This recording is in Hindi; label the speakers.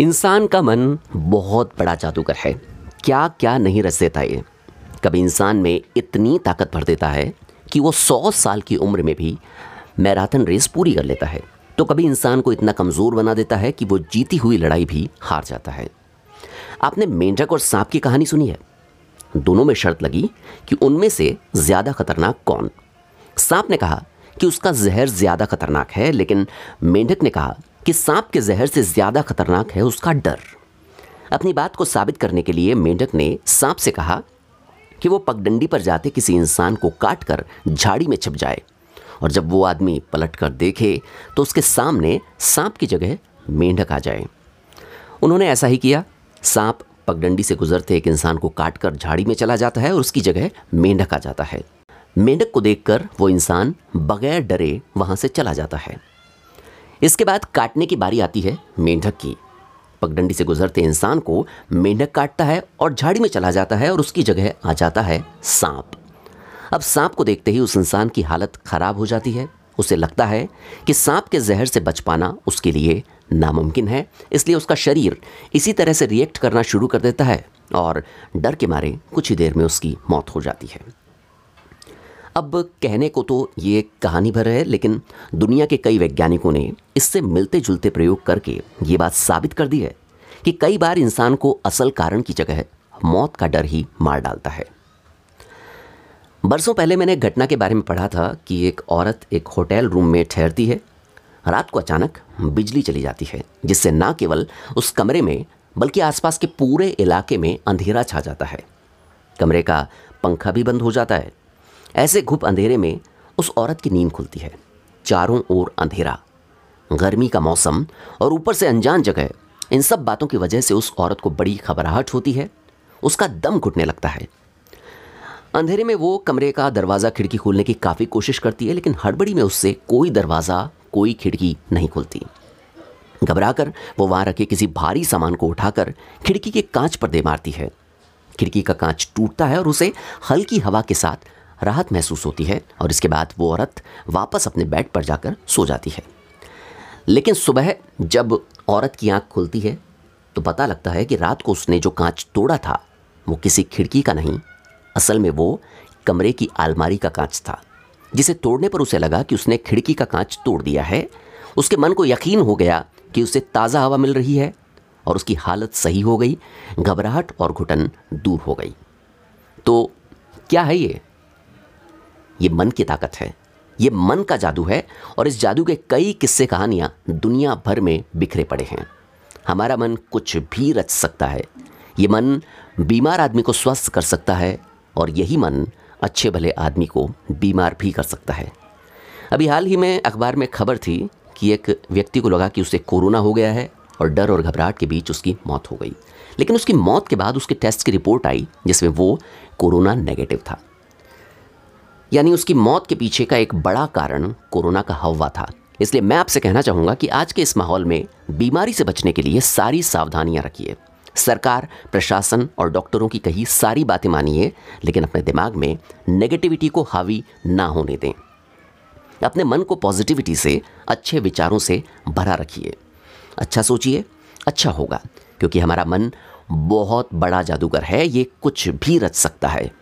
Speaker 1: इंसान का मन बहुत बड़ा जादूगर है। क्या क्या नहीं रच देता ये। कभी इंसान में इतनी ताकत भर देता है कि वो सौ साल की उम्र में भी मैराथन रेस पूरी कर लेता है। तो कभी इंसान को इतना कमज़ोर बना देता है कि वो जीती हुई लड़ाई भी हार जाता है। आपने मेंढक और सांप की कहानी सुनी है? दोनों में शर्त लगी कि उनमें से ज़्यादा खतरनाक कौन? सांप ने कहा कि उसका जहर ज़्यादा खतरनाक है, लेकिन मेंढक ने कहा कि सांप के जहर से ज़्यादा खतरनाक है उसका डर। अपनी बात को साबित करने के लिए मेंढक ने सांप से कहा कि वो पगडंडी पर जाते किसी इंसान को काट कर झाड़ी में छिप जाए और जब वो आदमी पलट कर देखे तो उसके सामने सांप की जगह मेंढक आ जाए। उन्होंने ऐसा ही किया। सांप पगडंडी से गुजरते एक इंसान को काट कर झाड़ी में चला जाता है और उसकी जगह मेंढक आ जाता है। मेंढक को देखकर वो इंसान बगैर डरे वहाँ से चला जाता है। इसके बाद काटने की बारी आती है मेंढक की। पगडंडी से गुजरते इंसान को मेंढक काटता है और झाड़ी में चला जाता है और उसकी जगह आ जाता है सांप। अब सांप को देखते ही उस इंसान की हालत खराब हो जाती है। उसे लगता है कि सांप के जहर से बच पाना उसके लिए नामुमकिन है, इसलिए उसका शरीर इसी तरह से रिएक्ट करना शुरू कर देता है और डर के मारे कुछ ही देर में उसकी मौत हो जाती है। अब कहने को तो ये कहानी भर है, लेकिन दुनिया के कई वैज्ञानिकों ने इससे मिलते जुलते प्रयोग करके ये बात साबित कर दी है कि कई बार इंसान को असल कारण की जगह मौत का डर ही मार डालता है। बरसों पहले मैंने घटना के बारे में पढ़ा था कि एक औरत एक होटल रूम में ठहरती है। रात को अचानक बिजली चली जाती है, जिससे ना केवल उस कमरे में, बल्कि आसपास के पूरे इलाके में अंधेरा छा जाता है। कमरे का पंखा भी बंद हो जाता है ऐसे घुप अंधेरे में उस औरत की नींद खुलती है। चारों ओर अंधेरा। गर्मी का मौसम और ऊपर से अनजान जगह। इन सब बातों की वजह से उस औरत को बड़ी घबराहट होती है। उसका दम घुटने लगता है। अंधेरे में वो कमरे का दरवाज़ा खिड़की खोलने की काफ़ी कोशिश करती है, लेकिन हड़बड़ी में उससे कोई दरवाज़ा, कोई खिड़की नहीं खुलती। घबराकर वो वहाँ रखे किसी भारी सामान को उठाकर खिड़की के कांच पर दे मारती है। खिड़की का कांच टूटता है और उसे हल्की हवा के साथ राहत महसूस होती है और इसके बाद वो औरत वापस अपने बेड पर जाकर सो जाती है। लेकिन सुबह जब औरत की आँख खुलती है तो पता लगता है कि रात को उसने जो कांच तोड़ा था, वो किसी खिड़की का नहीं, असल में वो कमरे की आलमारी का कांच था, जिसे तोड़ने पर उसे लगा कि उसने खिड़की का कांच तोड़ दिया है। उसके मन को यकीन हो गया कि उसे ताज़ा हवा मिल रही है और उसकी हालत सही हो गई, घबराहट और घुटन दूर हो गई। तो क्या है ये? ये मन की ताकत है। ये मन का जादू है और इस जादू के कई किस्से कहानियाँ दुनिया भर में बिखरे पड़े हैं। हमारा मन कुछ भी रच सकता है। ये मन बीमार आदमी को स्वस्थ कर सकता है और यही मन अच्छे भले आदमी को बीमार भी कर सकता है। अभी हाल ही में अखबार में खबर थी कि एक व्यक्ति को लगा कि उसे कोरोना हो गया है और डर और घबराहट के बीच उसकी मौत हो गई। लेकिन उसकी मौत के बाद उसके टेस्ट की रिपोर्ट आई जिसमें वो कोरोना नेगेटिव था। यानी उसकी मौत के पीछे का एक बड़ा कारण कोरोना का हवा था। इसलिए मैं आपसे कहना चाहूँगा कि आज के इस माहौल में बीमारी से बचने के लिए सारी सावधानियाँ रखिए। सरकार, प्रशासन और डॉक्टरों की कही सारी बातें मानिए, लेकिन अपने दिमाग में नेगेटिविटी को हावी ना होने दें। अपने मन को पॉजिटिविटी से, अच्छे विचारों से भरा रखिए। अच्छा सोचिए अच्छा होगा, क्योंकि हमारा मन बहुत बड़ा जादूगर है, ये कुछ भी रच सकता है।